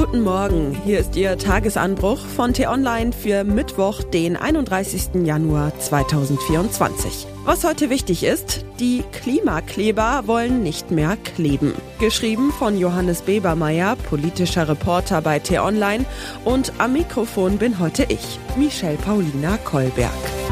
Guten Morgen, hier ist Ihr Tagesanbruch von T-Online für Mittwoch, den 31. Januar 2024. Was heute wichtig ist, die Klimakleber wollen nicht mehr kleben. Geschrieben von Johannes Bebermeier, politischer Reporter bei T-Online und am Mikrofon bin heute ich, Michelle Paulina Kolberg.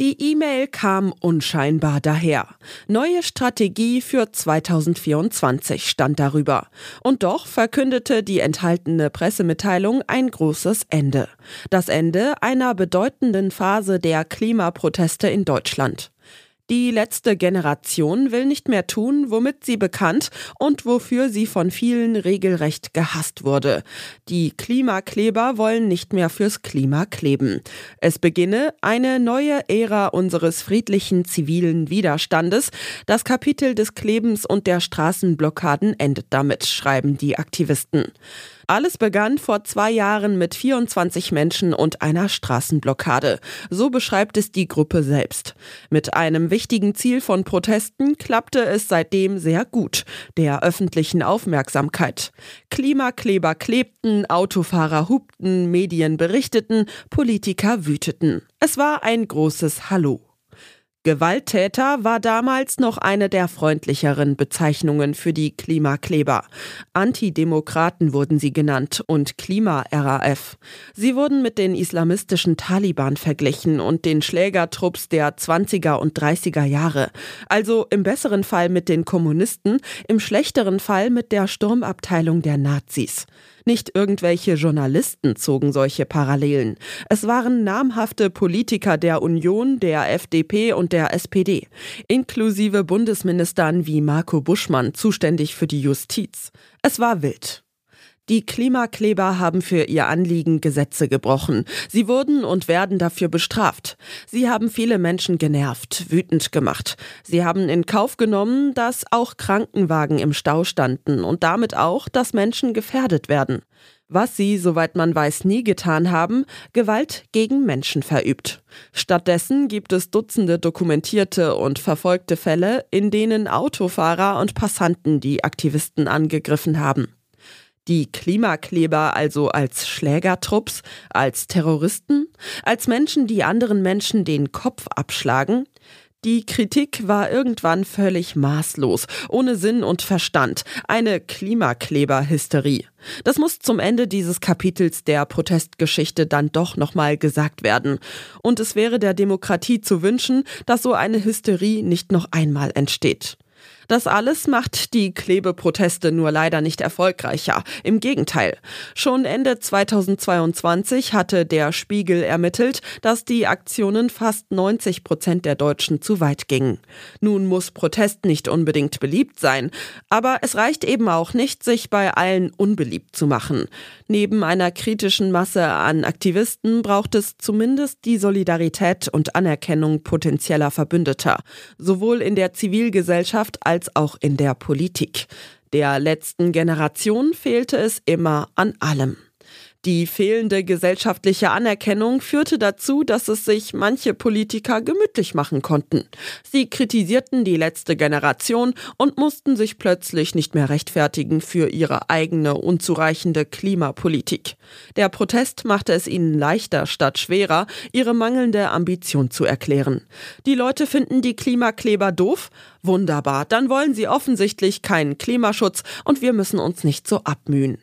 Die E-Mail kam unscheinbar daher. Neue Strategie für 2024 stand darüber. Und doch verkündete die enthaltene Pressemitteilung ein großes Ende. Das Ende einer bedeutenden Phase der Klimaproteste in Deutschland. Die letzte Generation will nicht mehr tun, womit sie bekannt und wofür sie von vielen regelrecht gehasst wurde. Die Klimakleber wollen nicht mehr fürs Klima kleben. Es beginne eine neue Ära unseres friedlichen zivilen Widerstandes. Das Kapitel des Klebens und der Straßenblockaden endet damit, schreiben die Aktivisten. Alles begann vor zwei Jahren mit 24 Menschen und einer Straßenblockade. So beschreibt es die Gruppe selbst. Mit einem wichtigen Ziel von Protesten klappte es seitdem sehr gut, der öffentlichen Aufmerksamkeit. Klimakleber klebten, Autofahrer hupten, Medien berichteten, Politiker wüteten. Es war ein großes Hallo. Gewalttäter war damals noch eine der freundlicheren Bezeichnungen für die Klimakleber. Antidemokraten wurden sie genannt und Klima-RAF. Sie wurden mit den islamistischen Taliban verglichen und den Schlägertrupps der 20er und 30er Jahre. Also im besseren Fall mit den Kommunisten, im schlechteren Fall mit der Sturmabteilung der Nazis. Nicht irgendwelche Journalisten zogen solche Parallelen. Es waren namhafte Politiker der Union, der FDP und der SPD, inklusive Bundesministern wie Marco Buschmann, zuständig für die Justiz. Es war wild. Die Klimakleber haben für ihr Anliegen Gesetze gebrochen. Sie wurden und werden dafür bestraft. Sie haben viele Menschen genervt, wütend gemacht. Sie haben in Kauf genommen, dass auch Krankenwagen im Stau standen und damit auch, dass Menschen gefährdet werden. Was sie, soweit man weiß, nie getan haben, Gewalt gegen Menschen verübt. Stattdessen gibt es Dutzende dokumentierte und verfolgte Fälle, in denen Autofahrer und Passanten die Aktivisten angegriffen haben. Die Klimakleber also als Schlägertrupps, als Terroristen, als Menschen, die anderen Menschen den Kopf abschlagen? Die Kritik war irgendwann völlig maßlos, ohne Sinn und Verstand, eine Klimakleberhysterie. Das muss zum Ende dieses Kapitels der Protestgeschichte dann doch nochmal gesagt werden. Und es wäre der Demokratie zu wünschen, dass so eine Hysterie nicht noch einmal entsteht. Das alles macht die Klebeproteste nur leider nicht erfolgreicher. Im Gegenteil. Schon Ende 2022 hatte der Spiegel ermittelt, dass die Aktionen fast 90 Prozent der Deutschen zu weit gingen. Nun muss Protest nicht unbedingt beliebt sein, aber es reicht eben auch nicht, sich bei allen unbeliebt zu machen. Neben einer kritischen Masse an Aktivisten braucht es zumindest die Solidarität und Anerkennung potenzieller Verbündeter, sowohl in der Zivilgesellschaft als als auch in der Politik. Der letzten Generation fehlte es immer an allem. Die fehlende gesellschaftliche Anerkennung führte dazu, dass es sich manche Politiker gemütlich machen konnten. Sie kritisierten die letzte Generation und mussten sich plötzlich nicht mehr rechtfertigen für ihre eigene unzureichende Klimapolitik. Der Protest machte es ihnen leichter statt schwerer, ihre mangelnde Ambition zu erklären. Die Leute finden die Klimakleber doof? Wunderbar, dann wollen sie offensichtlich keinen Klimaschutz und wir müssen uns nicht so abmühen.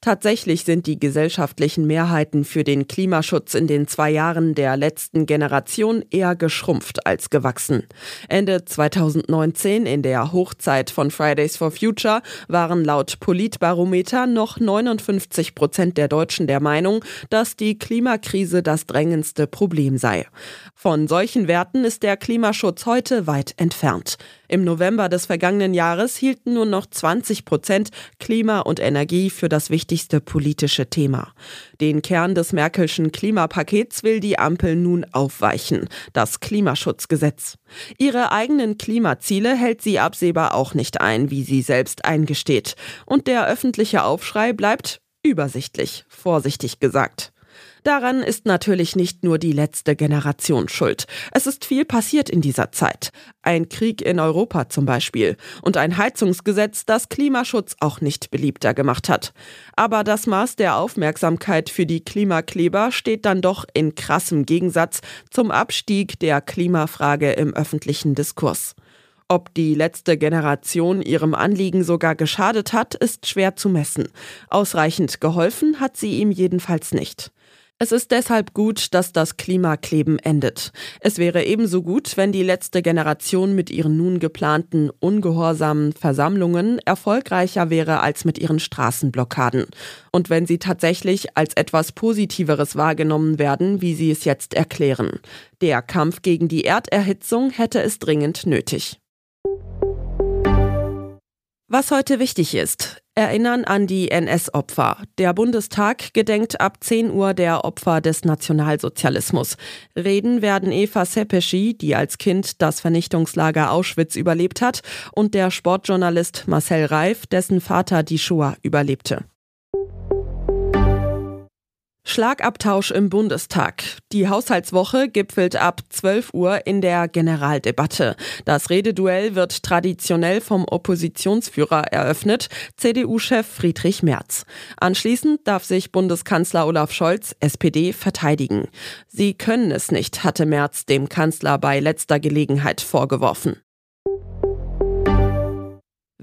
Tatsächlich sind die gesellschaftlichen Mehrheiten für den Klimaschutz in den zwei Jahren der letzten Generation eher geschrumpft als gewachsen. Ende 2019 in der Hochzeit von Fridays for Future waren laut Politbarometer noch 59 Prozent der Deutschen der Meinung, dass die Klimakrise das drängendste Problem sei. Von solchen Werten ist der Klimaschutz heute weit entfernt. Im November des vergangenen Jahres hielten nur noch 20 Prozent Klima und Energie für das wichtigste politische Thema. Den Kern des Merkelschen Klimapakets will die Ampel nun aufweichen, das Klimaschutzgesetz. Ihre eigenen Klimaziele hält sie absehbar auch nicht ein, wie sie selbst eingesteht. Und der öffentliche Aufschrei bleibt übersichtlich, vorsichtig gesagt. Daran ist natürlich nicht nur die letzte Generation schuld. Es ist viel passiert in dieser Zeit. Ein Krieg in Europa zum Beispiel und ein Heizungsgesetz, das Klimaschutz auch nicht beliebter gemacht hat. Aber das Maß der Aufmerksamkeit für die Klimakleber steht dann doch in krassem Gegensatz zum Abstieg der Klimafrage im öffentlichen Diskurs. Ob die letzte Generation ihrem Anliegen sogar geschadet hat, ist schwer zu messen. Ausreichend geholfen hat sie ihm jedenfalls nicht. Es ist deshalb gut, dass das Klimakleben endet. Es wäre ebenso gut, wenn die letzte Generation mit ihren nun geplanten ungehorsamen Versammlungen erfolgreicher wäre als mit ihren Straßenblockaden. Und wenn sie tatsächlich als etwas Positiveres wahrgenommen werden, wie sie es jetzt erklären. Der Kampf gegen die Erderhitzung hätte es dringend nötig. Was heute wichtig ist, erinnern an die NS-Opfer. Der Bundestag gedenkt ab 10 Uhr der Opfer des Nationalsozialismus. Reden werden Eva Sepeschi, die als Kind das Vernichtungslager Auschwitz überlebt hat, und der Sportjournalist Marcel Reif, dessen Vater die Shoah überlebte. Schlagabtausch im Bundestag. Die Haushaltswoche gipfelt ab 12 Uhr in der Generaldebatte. Das Rededuell wird traditionell vom Oppositionsführer eröffnet, CDU-Chef Friedrich Merz. Anschließend darf sich Bundeskanzler Olaf Scholz, SPD, verteidigen. Sie können es nicht, hatte Merz dem Kanzler bei letzter Gelegenheit vorgeworfen.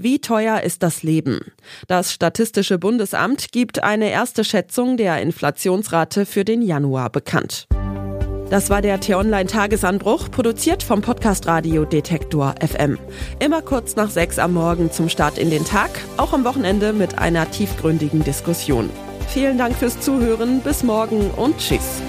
Wie teuer ist das Leben? Das Statistische Bundesamt gibt eine erste Schätzung der Inflationsrate für den Januar bekannt. Das war der T-Online-Tagesanbruch, produziert vom Podcast Radio Detektor FM. Immer kurz nach sechs am Morgen zum Start in den Tag, auch am Wochenende mit einer tiefgründigen Diskussion. Vielen Dank fürs Zuhören, bis morgen und tschüss.